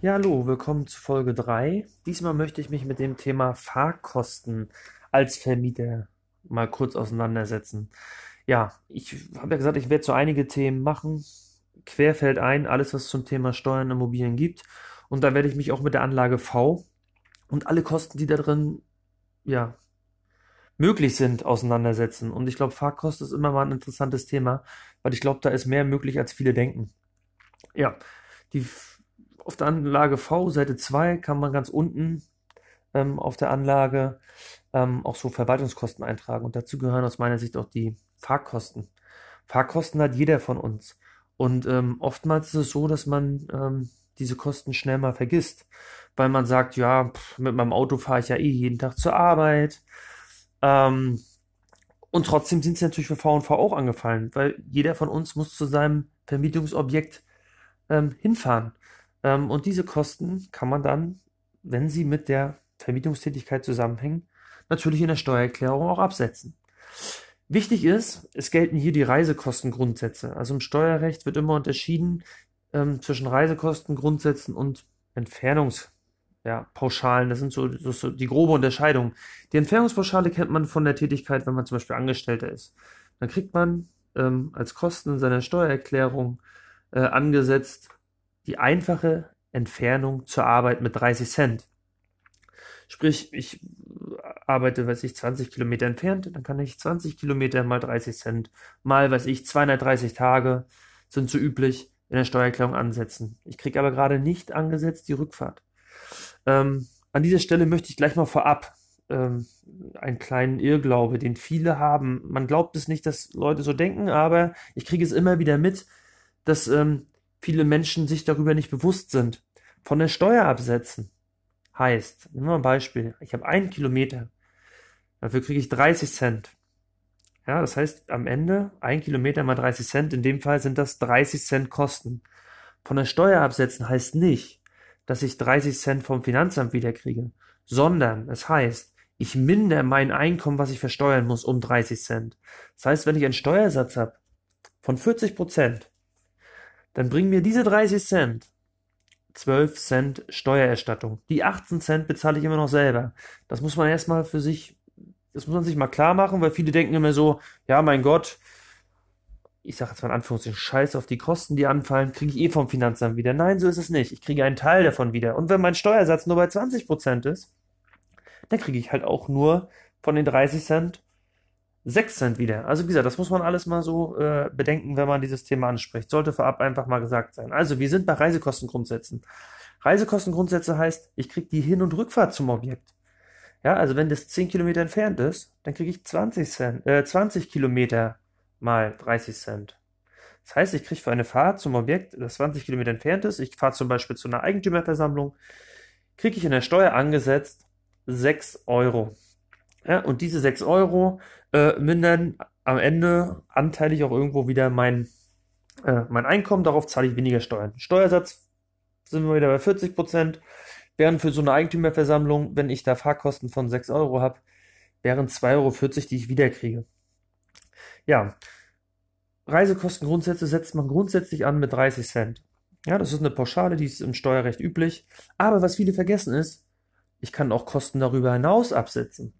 Ja, hallo, willkommen zu Folge 3. Diesmal möchte ich mich mit dem Thema Fahrkosten als Vermieter mal kurz auseinandersetzen. Ja, ich habe ja gesagt, ich werde so einige Themen machen. Querfeld ein, alles, was zum Thema Steuern Immobilien gibt. Und da werde ich mich auch mit der Anlage V und alle Kosten, die da drin, ja, möglich sind, auseinandersetzen. Und ich glaube, Fahrkosten ist immer mal ein interessantes Thema, weil ich glaube, da ist mehr möglich, als viele denken. Ja, die auf der Anlage V, Seite 2, kann man ganz unten ähm, auf der Anlage ähm, auch so Verwaltungskosten eintragen. Und dazu gehören aus meiner Sicht auch die Fahrkosten. Fahrkosten hat jeder von uns. Und ähm, oftmals ist es so, dass man ähm, diese Kosten schnell mal vergisst, weil man sagt, ja, pff, mit meinem Auto fahre ich ja eh jeden Tag zur Arbeit. Ähm, und trotzdem sind sie natürlich für V&V auch angefallen, weil jeder von uns muss zu seinem Vermietungsobjekt ähm, hinfahren. Ähm, und diese Kosten kann man dann, wenn sie mit der Vermietungstätigkeit zusammenhängen, natürlich in der Steuererklärung auch absetzen. Wichtig ist, es gelten hier die Reisekostengrundsätze. Also im Steuerrecht wird immer unterschieden ähm, zwischen Reisekostengrundsätzen und Entfernungspauschalen. Ja, das sind so, so, so, die grobe Unterscheidung. Die Entfernungspauschale kennt man von der Tätigkeit, wenn man zum Beispiel Angestellter ist. Dann kriegt man ähm, als Kosten in seiner Steuererklärung äh, angesetzt die einfache Entfernung zur Arbeit mit 30 Cent. Sprich, ich arbeite, weiß ich, 20 Kilometer entfernt, dann kann ich 20 Kilometer mal 30 Cent, mal, weiß ich, 230 Tage sind so üblich in der Steuererklärung ansetzen. Ich kriege aber gerade nicht angesetzt die Rückfahrt. Ähm, an dieser Stelle möchte ich gleich mal vorab ähm, einen kleinen Irrglaube, den viele haben. Man glaubt es nicht, dass Leute so denken, aber ich kriege es immer wieder mit, dass ähm, viele Menschen sich darüber nicht bewusst sind. Von der Steuer absetzen heißt, nehmen wir ein Beispiel, ich habe einen Kilometer, dafür kriege ich 30 Cent. Ja, das heißt am Ende ein Kilometer mal 30 Cent, in dem Fall sind das 30 Cent Kosten. Von der Steuer absetzen heißt nicht, dass ich 30 Cent vom Finanzamt wiederkriege, sondern es heißt, ich mindere mein Einkommen, was ich versteuern muss, um 30 Cent. Das heißt, wenn ich einen Steuersatz habe von 40 Prozent, dann bringen mir diese 30 Cent 12 Cent Steuererstattung. Die 18 Cent bezahle ich immer noch selber. Das muss man erstmal für sich, das muss man sich mal klar machen, weil viele denken immer so, ja, mein Gott, ich sage jetzt mal in Anführungszeichen, scheiß auf die Kosten, die anfallen, kriege ich eh vom Finanzamt wieder. Nein, so ist es nicht. Ich kriege einen Teil davon wieder. Und wenn mein Steuersatz nur bei 20% ist, dann kriege ich halt auch nur von den 30 Cent 6 Cent wieder. Also wie gesagt, das muss man alles mal so äh, bedenken, wenn man dieses Thema anspricht. Sollte vorab einfach mal gesagt sein. Also wir sind bei Reisekostengrundsätzen. Reisekostengrundsätze heißt, ich kriege die Hin- und Rückfahrt zum Objekt. Ja, also wenn das 10 Kilometer entfernt ist, dann kriege ich 20 Cent, äh, 20 Kilometer mal 30 Cent. Das heißt, ich kriege für eine Fahrt zum Objekt, das 20 Kilometer entfernt ist, ich fahre zum Beispiel zu einer Eigentümerversammlung, kriege ich in der Steuer angesetzt 6 Euro. Ja, und diese 6 Euro äh, mindern am Ende anteilig auch irgendwo wieder mein, äh, mein Einkommen. Darauf zahle ich weniger Steuern. Steuersatz sind wir wieder bei 40 Prozent. Während für so eine Eigentümerversammlung, wenn ich da Fahrkosten von 6 Euro habe, wären 2,40 Euro, die ich wiederkriege. Ja, Reisekostengrundsätze setzt man grundsätzlich an mit 30 Cent. Ja, das ist eine Pauschale, die ist im Steuerrecht üblich. Aber was viele vergessen ist, ich kann auch Kosten darüber hinaus absetzen.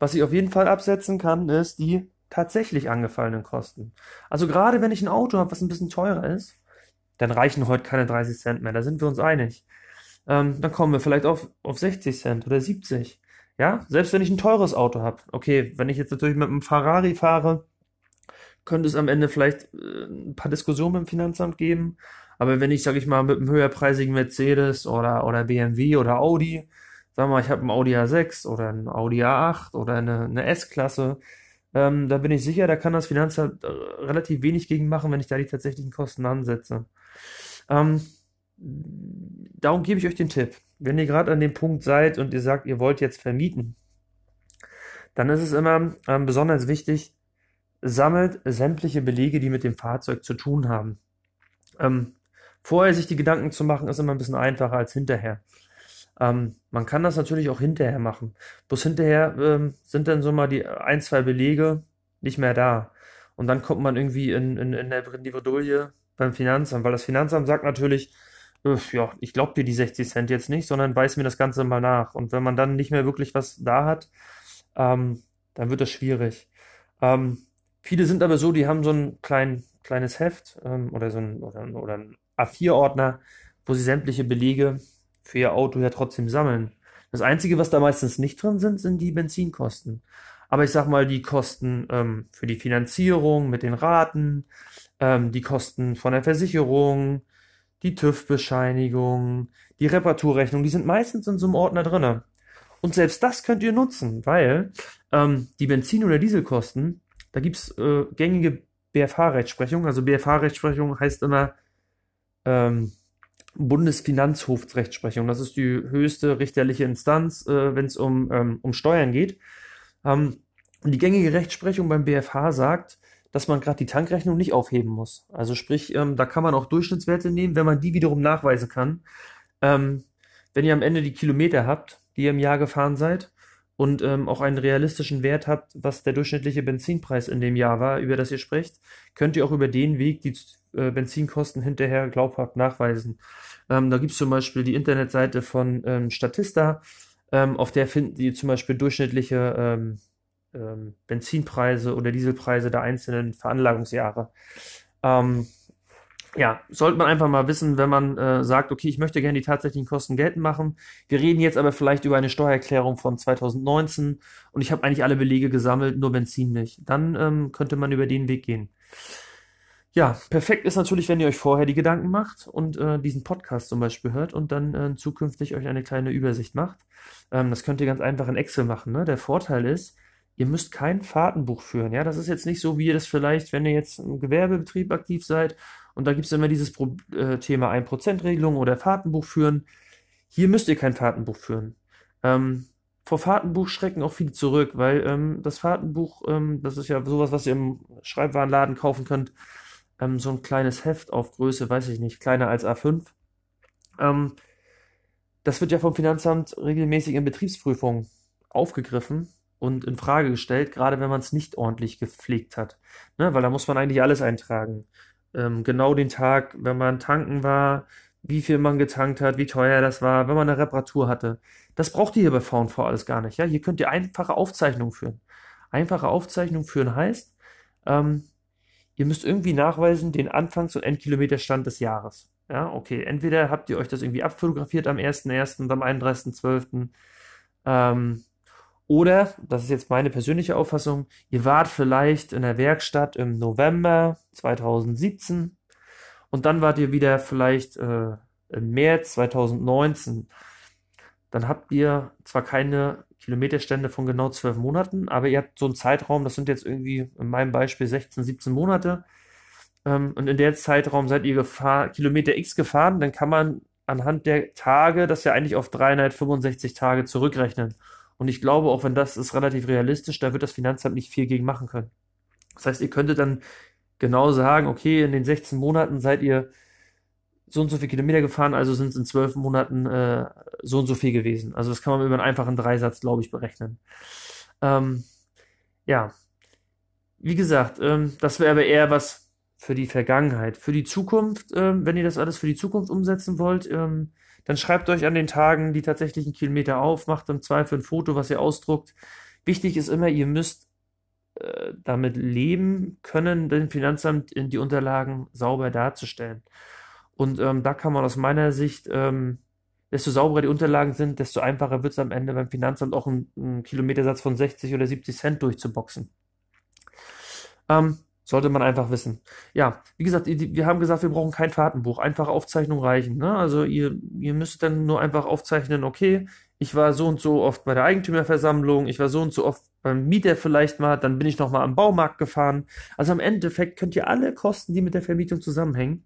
Was ich auf jeden Fall absetzen kann, ist die tatsächlich angefallenen Kosten. Also gerade wenn ich ein Auto habe, was ein bisschen teurer ist, dann reichen heute keine 30 Cent mehr. Da sind wir uns einig. Ähm, dann kommen wir vielleicht auf, auf 60 Cent oder 70. Ja, selbst wenn ich ein teures Auto habe. Okay, wenn ich jetzt natürlich mit einem Ferrari fahre, könnte es am Ende vielleicht äh, ein paar Diskussionen mit dem Finanzamt geben. Aber wenn ich, sage ich mal, mit einem höherpreisigen Mercedes oder, oder BMW oder Audi wir mal, ich habe ein Audi A6 oder ein Audi A8 oder eine, eine S-Klasse, ähm, da bin ich sicher, da kann das Finanzamt äh, relativ wenig gegen machen, wenn ich da die tatsächlichen Kosten ansetze. Ähm, darum gebe ich euch den Tipp. Wenn ihr gerade an dem Punkt seid und ihr sagt, ihr wollt jetzt vermieten, dann ist es immer ähm, besonders wichtig, sammelt sämtliche Belege, die mit dem Fahrzeug zu tun haben. Ähm, vorher sich die Gedanken zu machen, ist immer ein bisschen einfacher als hinterher. Ähm, man kann das natürlich auch hinterher machen. Bloß hinterher ähm, sind dann so mal die ein, zwei Belege nicht mehr da. Und dann kommt man irgendwie in, in, in der Bredouille beim Finanzamt, weil das Finanzamt sagt natürlich, äh, ja, ich glaube dir die 60 Cent jetzt nicht, sondern weiß mir das Ganze mal nach. Und wenn man dann nicht mehr wirklich was da hat, ähm, dann wird das schwierig. Ähm, viele sind aber so, die haben so ein klein, kleines Heft ähm, oder so ein, oder, oder ein A4-Ordner, wo sie sämtliche Belege für ihr Auto ja trotzdem sammeln. Das Einzige, was da meistens nicht drin sind, sind die Benzinkosten. Aber ich sag mal, die Kosten ähm, für die Finanzierung mit den Raten, ähm, die Kosten von der Versicherung, die TÜV-Bescheinigung, die Reparaturrechnung, die sind meistens in so einem Ordner drinne. Und selbst das könnt ihr nutzen, weil ähm, die Benzin- oder Dieselkosten, da gibt's äh, gängige BFH-Rechtsprechung. Also BFH-Rechtsprechung heißt immer ähm, Bundesfinanzhofsrechtsprechung. Das ist die höchste richterliche Instanz, äh, wenn es um, ähm, um Steuern geht. Ähm, die gängige Rechtsprechung beim BFH sagt, dass man gerade die Tankrechnung nicht aufheben muss. Also sprich, ähm, da kann man auch Durchschnittswerte nehmen, wenn man die wiederum nachweisen kann. Ähm, wenn ihr am Ende die Kilometer habt, die ihr im Jahr gefahren seid und ähm, auch einen realistischen Wert habt, was der durchschnittliche Benzinpreis in dem Jahr war, über das ihr sprecht, könnt ihr auch über den Weg die äh, Benzinkosten hinterher glaubhaft nachweisen. Ähm, da gibt es zum Beispiel die Internetseite von ähm, Statista, ähm, auf der finden ihr zum Beispiel durchschnittliche ähm, ähm, Benzinpreise oder Dieselpreise der einzelnen Veranlagungsjahre. Ähm, ja, sollte man einfach mal wissen, wenn man äh, sagt, okay, ich möchte gerne die tatsächlichen Kosten geltend machen. Wir reden jetzt aber vielleicht über eine Steuererklärung von 2019 und ich habe eigentlich alle Belege gesammelt, nur Benzin nicht. Dann ähm, könnte man über den Weg gehen. Ja, perfekt ist natürlich, wenn ihr euch vorher die Gedanken macht und äh, diesen Podcast zum Beispiel hört und dann äh, zukünftig euch eine kleine Übersicht macht. Ähm, das könnt ihr ganz einfach in Excel machen. Ne? Der Vorteil ist, ihr müsst kein Fahrtenbuch führen. Ja, das ist jetzt nicht so, wie ihr das vielleicht, wenn ihr jetzt im Gewerbebetrieb aktiv seid und da gibt es immer dieses Pro äh, Thema 1%-Regelung oder Fahrtenbuch führen. Hier müsst ihr kein Fahrtenbuch führen. Ähm, vor Fahrtenbuch schrecken auch viele zurück, weil ähm, das Fahrtenbuch, ähm, das ist ja sowas, was ihr im Schreibwarenladen kaufen könnt, ähm, so ein kleines Heft auf Größe, weiß ich nicht, kleiner als A5. Ähm, das wird ja vom Finanzamt regelmäßig in Betriebsprüfungen aufgegriffen und in Frage gestellt, gerade wenn man es nicht ordentlich gepflegt hat. Ne? Weil da muss man eigentlich alles eintragen. Ähm, genau den Tag, wenn man tanken war, wie viel man getankt hat, wie teuer das war, wenn man eine Reparatur hatte. Das braucht ihr hier bei V&V alles gar nicht. Ja? Hier könnt ihr einfache Aufzeichnungen führen. Einfache Aufzeichnungen führen heißt, ähm, ihr müsst irgendwie nachweisen den Anfangs- und Endkilometerstand des Jahres. Ja, okay. Entweder habt ihr euch das irgendwie abfotografiert am 1.1. und am 31.12. Ähm, oder, das ist jetzt meine persönliche Auffassung, ihr wart vielleicht in der Werkstatt im November 2017 und dann wart ihr wieder vielleicht äh, im März 2019. Dann habt ihr zwar keine Kilometerstände von genau zwölf Monaten, aber ihr habt so einen Zeitraum, das sind jetzt irgendwie in meinem Beispiel 16, 17 Monate. Ähm, und in der Zeitraum seid ihr gefahr, Kilometer X gefahren, dann kann man anhand der Tage das ja eigentlich auf 365 Tage zurückrechnen. Und ich glaube, auch wenn das ist relativ realistisch, da wird das Finanzamt nicht viel gegen machen können. Das heißt, ihr könntet dann genau sagen, okay, in den 16 Monaten seid ihr so und so viele Kilometer gefahren, also sind es in zwölf Monaten äh, so und so viel gewesen. Also das kann man über einen einfachen Dreisatz, glaube ich, berechnen. Ähm, ja, wie gesagt, ähm, das wäre aber eher was für die Vergangenheit. Für die Zukunft, ähm, wenn ihr das alles für die Zukunft umsetzen wollt, ähm, dann schreibt euch an den Tagen die tatsächlichen Kilometer auf, macht im Zweifel ein Foto, was ihr ausdruckt. Wichtig ist immer, ihr müsst äh, damit leben können, dem Finanzamt in die Unterlagen sauber darzustellen. Und ähm, da kann man aus meiner Sicht, ähm, desto sauberer die Unterlagen sind, desto einfacher wird es am Ende beim Finanzamt auch einen, Kilometersatz von 60 oder 70 Cent durchzuboxen. Ähm, sollte man einfach wissen. Ja, wie gesagt, wir haben gesagt, wir brauchen kein Fahrtenbuch. Einfache Aufzeichnung reichen. Ne? Also ihr, ihr müsst dann nur einfach aufzeichnen, okay, ich war so und so oft bei der Eigentümerversammlung, ich war so und so oft beim Mieter vielleicht mal, dann bin ich noch mal am Baumarkt gefahren. Also im Endeffekt könnt ihr alle Kosten, die mit der Vermietung zusammenhängen,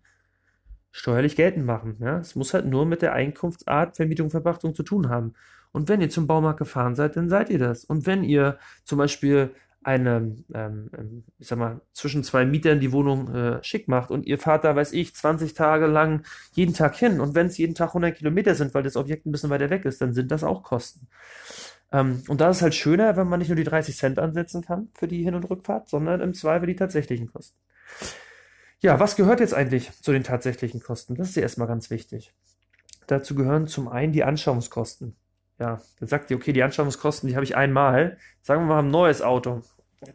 steuerlich geltend machen. Ja? Es muss halt nur mit der Einkunftsart Vermietung, Verpachtung zu tun haben. Und wenn ihr zum Baumarkt gefahren seid, dann seid ihr das. Und wenn ihr zum Beispiel eine, ähm, ähm, ich sag mal, zwischen zwei Mietern die Wohnung äh, schick macht und ihr fahrt da, weiß ich, 20 Tage lang jeden Tag hin und wenn es jeden Tag 100 Kilometer sind, weil das Objekt ein bisschen weiter weg ist, dann sind das auch Kosten. Ähm, und da ist halt schöner, wenn man nicht nur die 30 Cent ansetzen kann für die Hin- und Rückfahrt, sondern im Zweifel die tatsächlichen Kosten. Ja, was gehört jetzt eigentlich zu den tatsächlichen Kosten? Das ist ja erstmal ganz wichtig. Dazu gehören zum einen die Anschaffungskosten. Ja, dann sagt ihr, okay, die Anschaffungskosten, die habe ich einmal. Sagen wir mal, ein neues Auto.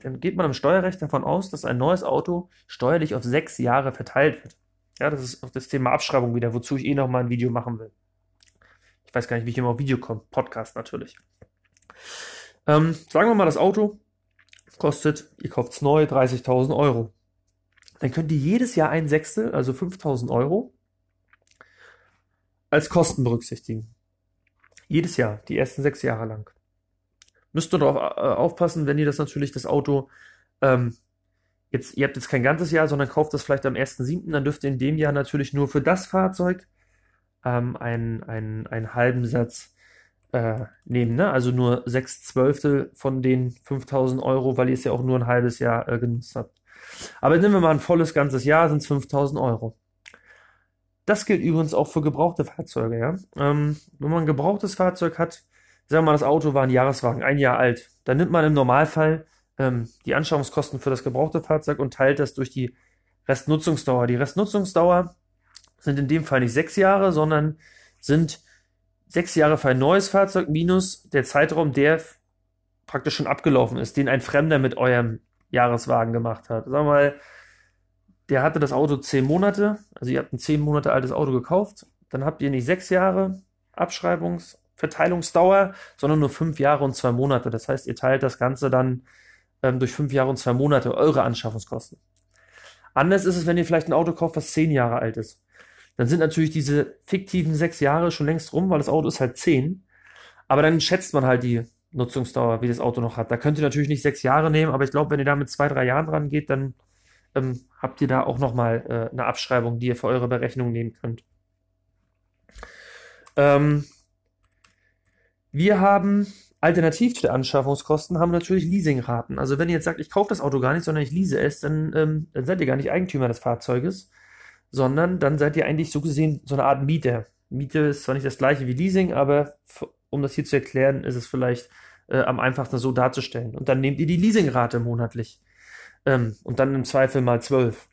Dann geht man im Steuerrecht davon aus, dass ein neues Auto steuerlich auf sechs Jahre verteilt wird. Ja, das ist auch das Thema Abschreibung wieder, wozu ich eh noch mal ein Video machen will. Ich weiß gar nicht, wie ich immer auf Video komme. Podcast natürlich. Ähm, sagen wir mal, das Auto kostet, ihr kauft es neu, 30.000 Euro. Dann könnt ihr jedes Jahr ein Sechstel, also 5.000 Euro, als Kosten berücksichtigen. Jedes Jahr, die ersten sechs Jahre lang. Müsst ihr darauf äh, aufpassen, wenn ihr das natürlich, das Auto, ähm, jetzt, ihr habt jetzt kein ganzes Jahr, sondern kauft das vielleicht am 1.7., dann dürft ihr in dem Jahr natürlich nur für das Fahrzeug ähm, einen, einen, einen halben Satz äh, nehmen, ne? Also nur sechs Zwölftel von den 5000 Euro, weil ihr es ja auch nur ein halbes Jahr äh, genutzt habt. Aber nehmen wir mal ein volles ganzes Jahr, sind es 5000 Euro. Das gilt übrigens auch für gebrauchte Fahrzeuge, ja. Ähm, wenn man ein gebrauchtes Fahrzeug hat, sagen wir mal, das Auto war ein Jahreswagen, ein Jahr alt, dann nimmt man im Normalfall ähm, die Anschaffungskosten für das gebrauchte Fahrzeug und teilt das durch die Restnutzungsdauer. Die Restnutzungsdauer sind in dem Fall nicht sechs Jahre, sondern sind sechs Jahre für ein neues Fahrzeug minus der Zeitraum, der praktisch schon abgelaufen ist, den ein Fremder mit eurem Jahreswagen gemacht hat. Sagen wir mal, der hatte das Auto zehn Monate, also ihr habt ein zehn Monate altes Auto gekauft, dann habt ihr nicht sechs Jahre Abschreibungs-, Verteilungsdauer, sondern nur fünf Jahre und zwei Monate. Das heißt, ihr teilt das Ganze dann ähm, durch fünf Jahre und zwei Monate, eure Anschaffungskosten. Anders ist es, wenn ihr vielleicht ein Auto kauft, was zehn Jahre alt ist. Dann sind natürlich diese fiktiven sechs Jahre schon längst rum, weil das Auto ist halt zehn. Aber dann schätzt man halt die Nutzungsdauer, wie das Auto noch hat. Da könnt ihr natürlich nicht sechs Jahre nehmen, aber ich glaube, wenn ihr da mit zwei, drei Jahren dran geht, dann ähm, habt ihr da auch nochmal äh, eine Abschreibung, die ihr für eure Berechnung nehmen könnt. Ähm, wir haben alternativ zu den Anschaffungskosten haben wir natürlich Leasingraten. Also wenn ihr jetzt sagt, ich kaufe das Auto gar nicht, sondern ich lease es, dann, ähm, dann seid ihr gar nicht Eigentümer des Fahrzeuges, sondern dann seid ihr eigentlich so gesehen so eine Art Mieter. Miete ist zwar nicht das gleiche wie Leasing, aber um das hier zu erklären, ist es vielleicht äh, am einfachsten so darzustellen. Und dann nehmt ihr die Leasingrate monatlich. Ähm, und dann im Zweifel mal 12.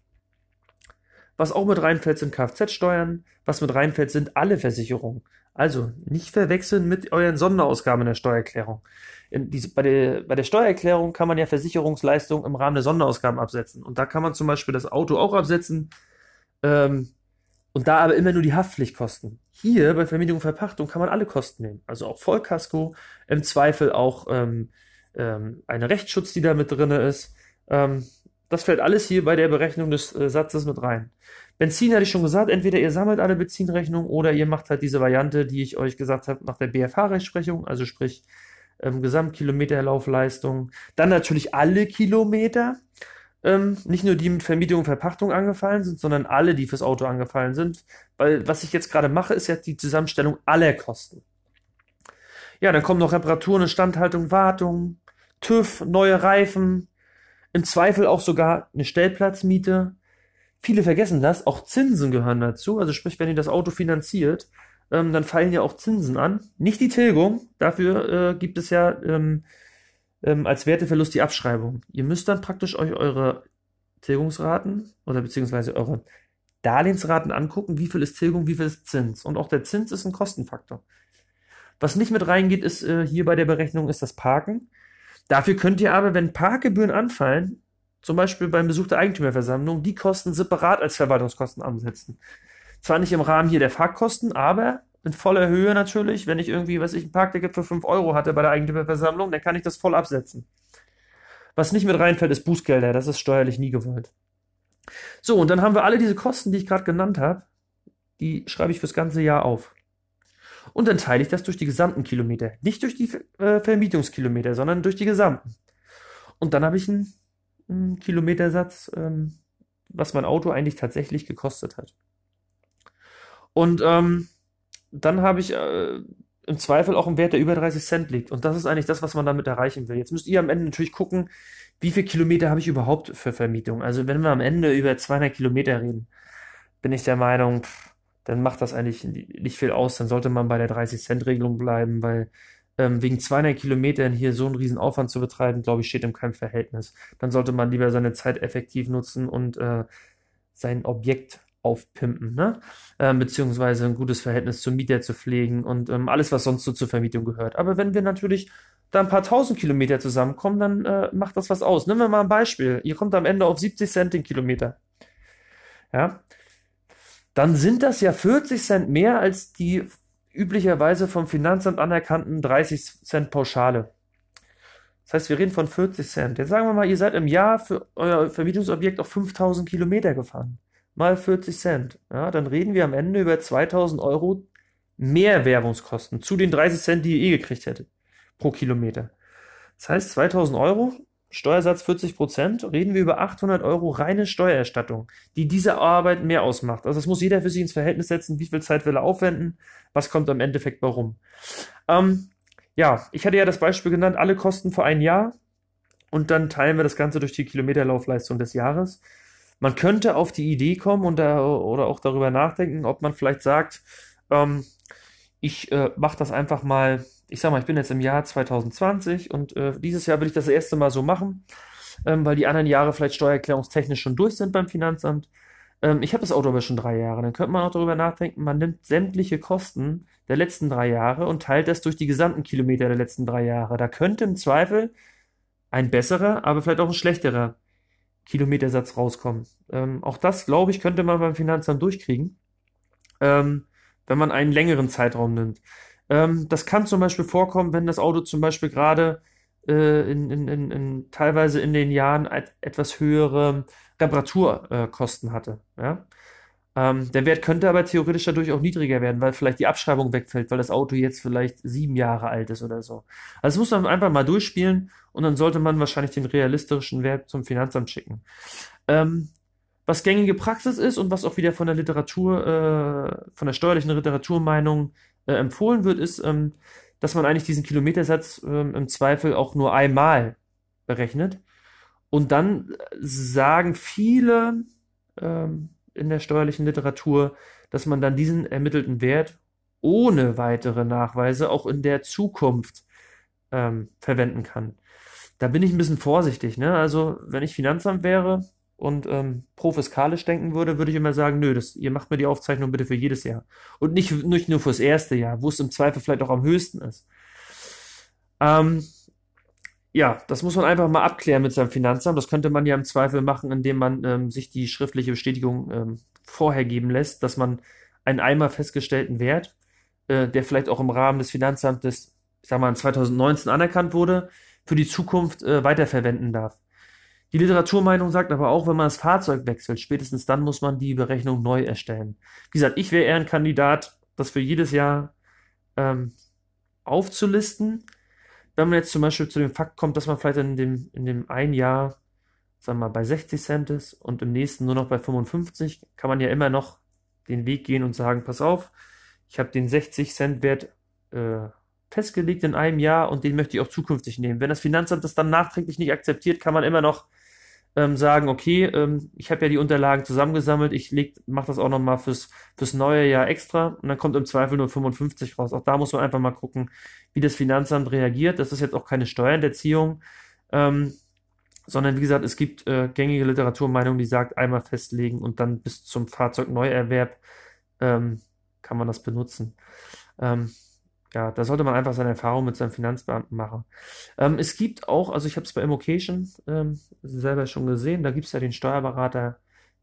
Was auch mit reinfällt, sind Kfz-Steuern. Was mit reinfällt, sind alle Versicherungen. Also nicht verwechseln mit euren Sonderausgaben in der Steuererklärung. In diese, bei, der, bei der Steuererklärung kann man ja Versicherungsleistungen im Rahmen der Sonderausgaben absetzen. Und da kann man zum Beispiel das Auto auch absetzen. Ähm, und da aber immer nur die Haftpflichtkosten. Hier bei Vermietung und Verpachtung kann man alle Kosten nehmen. Also auch Vollkasko, im Zweifel auch ähm, ähm, eine Rechtsschutz, die da mit drin ist. Ähm, das fällt alles hier bei der Berechnung des äh, Satzes mit rein. Benzin hatte ich schon gesagt, entweder ihr sammelt alle Benzinrechnungen oder ihr macht halt diese Variante, die ich euch gesagt habe, nach der BFH-Rechtsprechung, also sprich ähm, Gesamtkilometerlaufleistung. Dann natürlich alle Kilometer, ähm, nicht nur die mit Vermietung und Verpachtung angefallen sind, sondern alle, die fürs Auto angefallen sind. Weil was ich jetzt gerade mache, ist ja die Zusammenstellung aller Kosten. Ja, dann kommen noch Reparaturen, Instandhaltung, Wartung, TÜV, neue Reifen, im Zweifel auch sogar eine Stellplatzmiete. Viele vergessen das, auch Zinsen gehören dazu. Also sprich, wenn ihr das Auto finanziert, ähm, dann fallen ja auch Zinsen an. Nicht die Tilgung, dafür äh, gibt es ja ähm, ähm, als Werteverlust die Abschreibung. Ihr müsst dann praktisch euch eure Tilgungsraten oder beziehungsweise eure Darlehensraten angucken, wie viel ist Tilgung, wie viel ist Zins. Und auch der Zins ist ein Kostenfaktor. Was nicht mit reingeht, ist äh, hier bei der Berechnung, ist das Parken. Dafür könnt ihr aber, wenn Parkgebühren anfallen, zum Beispiel beim Besuch der Eigentümerversammlung, die Kosten separat als Verwaltungskosten ansetzen. Zwar nicht im Rahmen hier der Fahrkosten, aber in voller Höhe natürlich. Wenn ich irgendwie, was ich, ein Parkticket für 5 Euro hatte bei der Eigentümerversammlung, dann kann ich das voll absetzen. Was nicht mit reinfällt, ist Bußgelder. Das ist steuerlich nie gewollt. So, und dann haben wir alle diese Kosten, die ich gerade genannt habe. Die schreibe ich fürs ganze Jahr auf. Und dann teile ich das durch die gesamten Kilometer. Nicht durch die äh, Vermietungskilometer, sondern durch die gesamten. Und dann habe ich einen Kilometersatz, ähm, was mein Auto eigentlich tatsächlich gekostet hat. Und ähm, dann habe ich äh, im Zweifel auch einen Wert, der über 30 Cent liegt. Und das ist eigentlich das, was man damit erreichen will. Jetzt müsst ihr am Ende natürlich gucken, wie viele Kilometer habe ich überhaupt für Vermietung. Also wenn wir am Ende über 200 Kilometer reden, bin ich der Meinung, pff, dann macht das eigentlich nicht viel aus. Dann sollte man bei der 30-Cent-Regelung bleiben, weil ähm, wegen 200 Kilometern hier so einen riesen Aufwand zu betreiben, glaube ich, steht in keinem Verhältnis. Dann sollte man lieber seine Zeit effektiv nutzen und äh, sein Objekt aufpimpen, ne? Ähm, beziehungsweise ein gutes Verhältnis zum Mieter zu pflegen und ähm, alles, was sonst so zur Vermietung gehört. Aber wenn wir natürlich da ein paar tausend Kilometer zusammenkommen, dann äh, macht das was aus. Nehmen wir mal ein Beispiel. Ihr kommt am Ende auf 70 Cent den Kilometer. Ja, dann sind das ja 40 Cent mehr als die üblicherweise vom Finanzamt anerkannten 30 Cent Pauschale. Das heißt, wir reden von 40 Cent. Jetzt sagen wir mal, ihr seid im Jahr für euer Vermietungsobjekt auf 5000 Kilometer gefahren. Mal 40 Cent. Ja, dann reden wir am Ende über 2000 Euro mehr Werbungskosten zu den 30 Cent, die ihr eh gekriegt hättet pro Kilometer. Das heißt, 2000 Euro, Steuersatz 40 Prozent, reden wir über 800 Euro reine Steuererstattung, die diese Arbeit mehr ausmacht. Also das muss jeder für sich ins Verhältnis setzen, wie viel Zeit will er aufwenden, was kommt am Endeffekt warum. Ähm, ja, ich hatte ja das Beispiel genannt, alle Kosten für ein Jahr und dann teilen wir das Ganze durch die Kilometerlaufleistung des Jahres. Man könnte auf die Idee kommen und da, oder auch darüber nachdenken, ob man vielleicht sagt, ähm, ich äh, mache das einfach mal ich sag mal, ich bin jetzt im Jahr 2020 und äh, dieses Jahr will ich das erste Mal so machen, ähm, weil die anderen Jahre vielleicht steuererklärungstechnisch schon durch sind beim Finanzamt. Ähm, ich habe das Auto aber schon drei Jahre. Dann könnte man auch darüber nachdenken, man nimmt sämtliche Kosten der letzten drei Jahre und teilt das durch die gesamten Kilometer der letzten drei Jahre. Da könnte im Zweifel ein besserer, aber vielleicht auch ein schlechterer Kilometersatz rauskommen. Ähm, auch das, glaube ich, könnte man beim Finanzamt durchkriegen, ähm, wenn man einen längeren Zeitraum nimmt. Ähm, das kann zum Beispiel vorkommen, wenn das Auto zum Beispiel gerade äh, in, in, in, in, teilweise in den Jahren etwas höhere Reparaturkosten äh, hatte. Ja? Ähm, der Wert könnte aber theoretisch dadurch auch niedriger werden, weil vielleicht die Abschreibung wegfällt, weil das Auto jetzt vielleicht sieben Jahre alt ist oder so. Also das muss man einfach mal durchspielen und dann sollte man wahrscheinlich den realistischen Wert zum Finanzamt schicken. Ähm, was gängige Praxis ist und was auch wieder von der Literatur, äh, von der steuerlichen Literaturmeinung äh, empfohlen wird, ist, ähm, dass man eigentlich diesen Kilometersatz ähm, im Zweifel auch nur einmal berechnet. Und dann sagen viele ähm, in der steuerlichen Literatur, dass man dann diesen ermittelten Wert ohne weitere Nachweise auch in der Zukunft ähm, verwenden kann. Da bin ich ein bisschen vorsichtig. Ne? Also wenn ich Finanzamt wäre, und ähm, pro-fiskalisch denken würde, würde ich immer sagen, nö, das, ihr macht mir die Aufzeichnung bitte für jedes Jahr. Und nicht, nicht nur fürs erste Jahr, wo es im Zweifel vielleicht auch am höchsten ist. Ähm, ja, das muss man einfach mal abklären mit seinem Finanzamt. Das könnte man ja im Zweifel machen, indem man ähm, sich die schriftliche Bestätigung ähm, vorher geben lässt, dass man einen einmal festgestellten Wert, äh, der vielleicht auch im Rahmen des Finanzamtes, ich sag mal, 2019 anerkannt wurde, für die Zukunft äh, weiterverwenden darf. Die Literaturmeinung sagt aber auch, wenn man das Fahrzeug wechselt, spätestens dann muss man die Berechnung neu erstellen. Wie gesagt, ich wäre eher ein Kandidat, das für jedes Jahr ähm, aufzulisten. Wenn man jetzt zum Beispiel zu dem Fakt kommt, dass man vielleicht in dem, in dem ein Jahr, sagen wir mal, bei 60 Cent ist und im nächsten nur noch bei 55, kann man ja immer noch den Weg gehen und sagen, pass auf, ich habe den 60 Cent Wert äh, festgelegt in einem Jahr und den möchte ich auch zukünftig nehmen. Wenn das Finanzamt das dann nachträglich nicht akzeptiert, kann man immer noch ähm, sagen, okay, ähm, ich habe ja die Unterlagen zusammengesammelt, ich mache das auch nochmal fürs, fürs neue Jahr extra und dann kommt im Zweifel nur 55 raus. Auch da muss man einfach mal gucken, wie das Finanzamt reagiert. Das ist jetzt auch keine Steuerhinterziehung, ähm, sondern wie gesagt, es gibt äh, gängige Literaturmeinung, die sagt, einmal festlegen und dann bis zum Fahrzeugneuerwerb ähm, kann man das benutzen. Ähm, ja, da sollte man einfach seine Erfahrung mit seinem Finanzbeamten machen. Ähm, es gibt auch, also ich habe es bei Immocation ähm, selber schon gesehen, da gibt es ja den Steuerberater,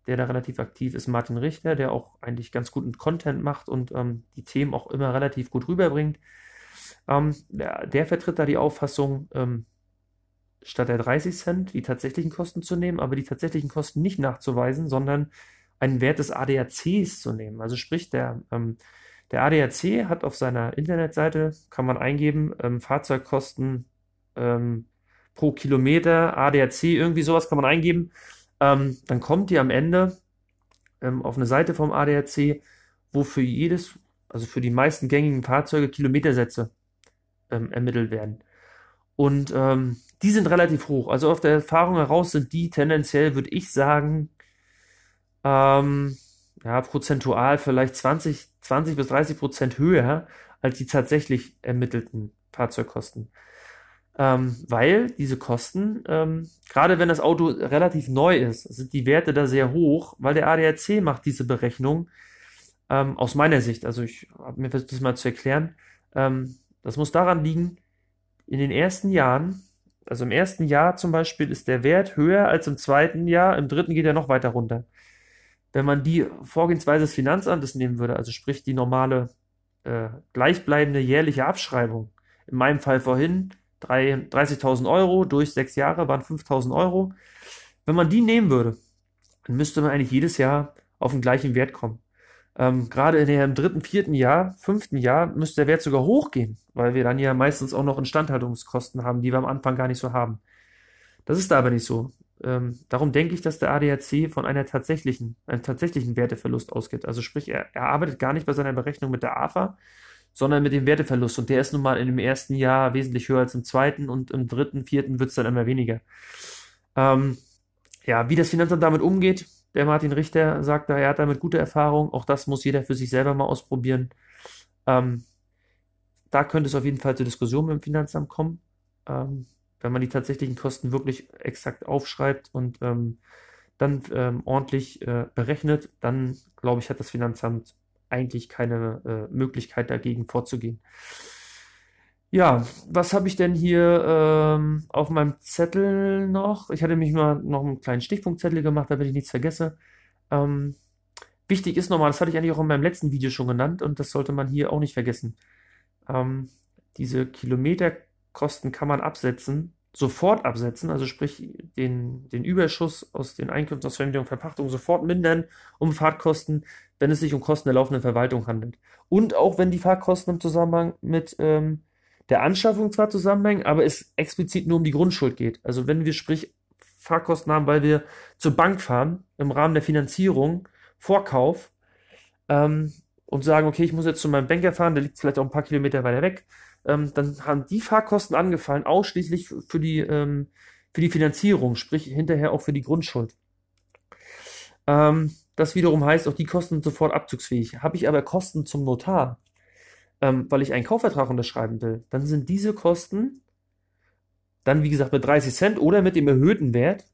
der da relativ aktiv ist, Martin Richter, der auch eigentlich ganz guten Content macht und ähm, die Themen auch immer relativ gut rüberbringt. Ähm, der, der, vertritt da die Auffassung, ähm, statt der 30 Cent die tatsächlichen Kosten zu nehmen, aber die tatsächlichen Kosten nicht nachzuweisen, sondern einen Wert des ADACs zu nehmen. Also sprich, der ähm, der ADAC hat auf seiner Internetseite, kann man eingeben, ähm, Fahrzeugkosten ähm, pro Kilometer, ADAC, irgendwie sowas kann man eingeben. Ähm, dann kommt ihr am Ende ähm, auf eine Seite vom ADAC, wo für jedes, also für die meisten gängigen Fahrzeuge Kilometersätze ähm, ermittelt werden. Und ähm, die sind relativ hoch. Also auf der Erfahrung heraus sind die tendenziell, würde ich sagen, ähm, ja, prozentual vielleicht 20, 20 bis 30 Prozent höher als die tatsächlich ermittelten Fahrzeugkosten. Ähm, weil diese Kosten, ähm, gerade wenn das Auto relativ neu ist, sind die Werte da sehr hoch, weil der ADAC macht diese Berechnung ähm, aus meiner Sicht. Also ich habe mir versucht, das mal zu erklären. Ähm, das muss daran liegen, in den ersten Jahren, also im ersten Jahr zum Beispiel, ist der Wert höher als im zweiten Jahr, im dritten geht er noch weiter runter. Wenn man die Vorgehensweise des Finanzamtes nehmen würde, also sprich die normale äh, gleichbleibende jährliche Abschreibung, in meinem Fall vorhin 30.000 Euro durch sechs Jahre waren 5.000 Euro. Wenn man die nehmen würde, dann müsste man eigentlich jedes Jahr auf den gleichen Wert kommen. Ähm, gerade in dem dritten, vierten Jahr, fünften Jahr müsste der Wert sogar hochgehen, weil wir dann ja meistens auch noch Instandhaltungskosten haben, die wir am Anfang gar nicht so haben. Das ist aber nicht so. Ähm, darum denke ich, dass der ADAC von einer tatsächlichen, einem tatsächlichen Werteverlust ausgeht. Also sprich, er, er arbeitet gar nicht bei seiner Berechnung mit der AFA, sondern mit dem Werteverlust. Und der ist nun mal in dem ersten Jahr wesentlich höher als im zweiten und im dritten, vierten wird es dann immer weniger. Ähm, ja, wie das Finanzamt damit umgeht, der Martin Richter sagt da, er hat damit gute Erfahrung. Auch das muss jeder für sich selber mal ausprobieren. Ähm, da könnte es auf jeden Fall zur Diskussion mit dem Finanzamt kommen, ähm, wenn man die tatsächlichen Kosten wirklich exakt aufschreibt und ähm, dann ähm, ordentlich äh, berechnet, dann glaube ich, hat das Finanzamt eigentlich keine äh, Möglichkeit dagegen vorzugehen. Ja, was habe ich denn hier ähm, auf meinem Zettel noch? Ich hatte mich mal noch einen kleinen Stichpunktzettel gemacht, damit ich nichts vergesse. Ähm, wichtig ist nochmal, das hatte ich eigentlich auch in meinem letzten Video schon genannt und das sollte man hier auch nicht vergessen. Ähm, diese Kilometerkosten kann man absetzen, sofort absetzen, also sprich den, den Überschuss aus den Einkünften aus Vermietung und Verpachtung sofort mindern um Fahrtkosten, wenn es sich um Kosten der laufenden Verwaltung handelt. Und auch wenn die Fahrtkosten im Zusammenhang mit ähm, der Anschaffung zwar zusammenhängen, aber es explizit nur um die Grundschuld geht. Also wenn wir sprich Fahrkosten haben, weil wir zur Bank fahren im Rahmen der Finanzierung, Vorkauf ähm, und sagen, okay, ich muss jetzt zu meinem Banker fahren, der liegt vielleicht auch ein paar Kilometer weiter weg, ähm, dann haben die Fahrkosten angefallen, ausschließlich für die, ähm, für die Finanzierung, sprich hinterher auch für die Grundschuld. Ähm, das wiederum heißt, auch die Kosten sind sofort abzugsfähig. Habe ich aber Kosten zum Notar, ähm, weil ich einen Kaufvertrag unterschreiben will, dann sind diese Kosten dann, wie gesagt, mit 30 Cent oder mit dem erhöhten Wert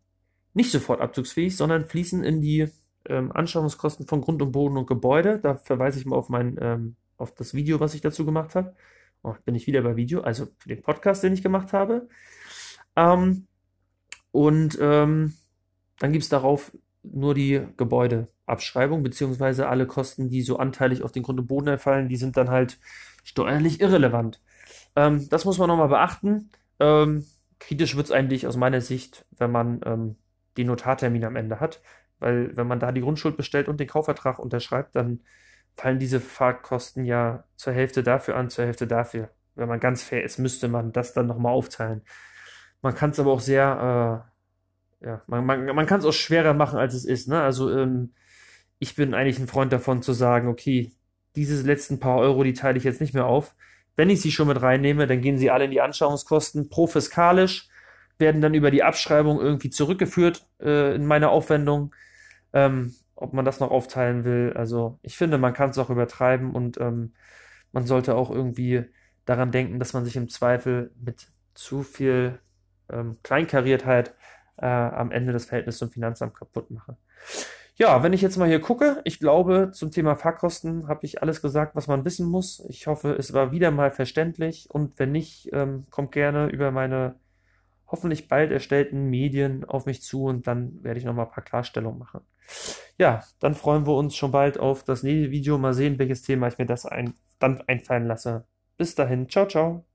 nicht sofort abzugsfähig, sondern fließen in die ähm, Anschaffungskosten von Grund und Boden und Gebäude. Da verweise ich mal auf mein, ähm, auf das Video, was ich dazu gemacht habe. Oh, bin ich wieder bei Video, also für den Podcast, den ich gemacht habe. Ähm, und ähm, dann gibt es darauf nur die Gebäudeabschreibung, beziehungsweise alle Kosten, die so anteilig auf den Grund und Boden erfallen, die sind dann halt steuerlich irrelevant. Ähm, das muss man nochmal beachten. Ähm, kritisch wird es eigentlich aus meiner Sicht, wenn man ähm, die Notartermine am Ende hat, weil wenn man da die Grundschuld bestellt und den Kaufvertrag unterschreibt, dann fallen diese Fahrtkosten ja zur Hälfte dafür an, zur Hälfte dafür. Wenn man ganz fair ist, müsste man das dann nochmal aufteilen. Man kann es aber auch sehr äh, ja, man, man, man kann es auch schwerer machen, als es ist. Ne? Also ähm, ich bin eigentlich ein Freund davon zu sagen, okay, diese letzten paar Euro, die teile ich jetzt nicht mehr auf. Wenn ich sie schon mit reinnehme, dann gehen sie alle in die Anschauungskosten profiskalisch, werden dann über die Abschreibung irgendwie zurückgeführt äh, in meine Aufwendung. Ähm, ob man das noch aufteilen will. Also ich finde, man kann es auch übertreiben und ähm, man sollte auch irgendwie daran denken, dass man sich im Zweifel mit zu viel ähm, Kleinkariertheit äh, am Ende das Verhältnis zum Finanzamt kaputt mache. Ja, wenn ich jetzt mal hier gucke, ich glaube, zum Thema Fahrkosten habe ich alles gesagt, was man wissen muss. Ich hoffe, es war wieder mal verständlich und wenn nicht, ähm, kommt gerne über meine hoffentlich bald erstellten Medien auf mich zu und dann werde ich nochmal ein paar Klarstellungen machen. Ja, dann freuen wir uns schon bald auf das nächste Video. Mal sehen, welches Thema ich mir das ein, dann einfallen lasse. Bis dahin, ciao, ciao.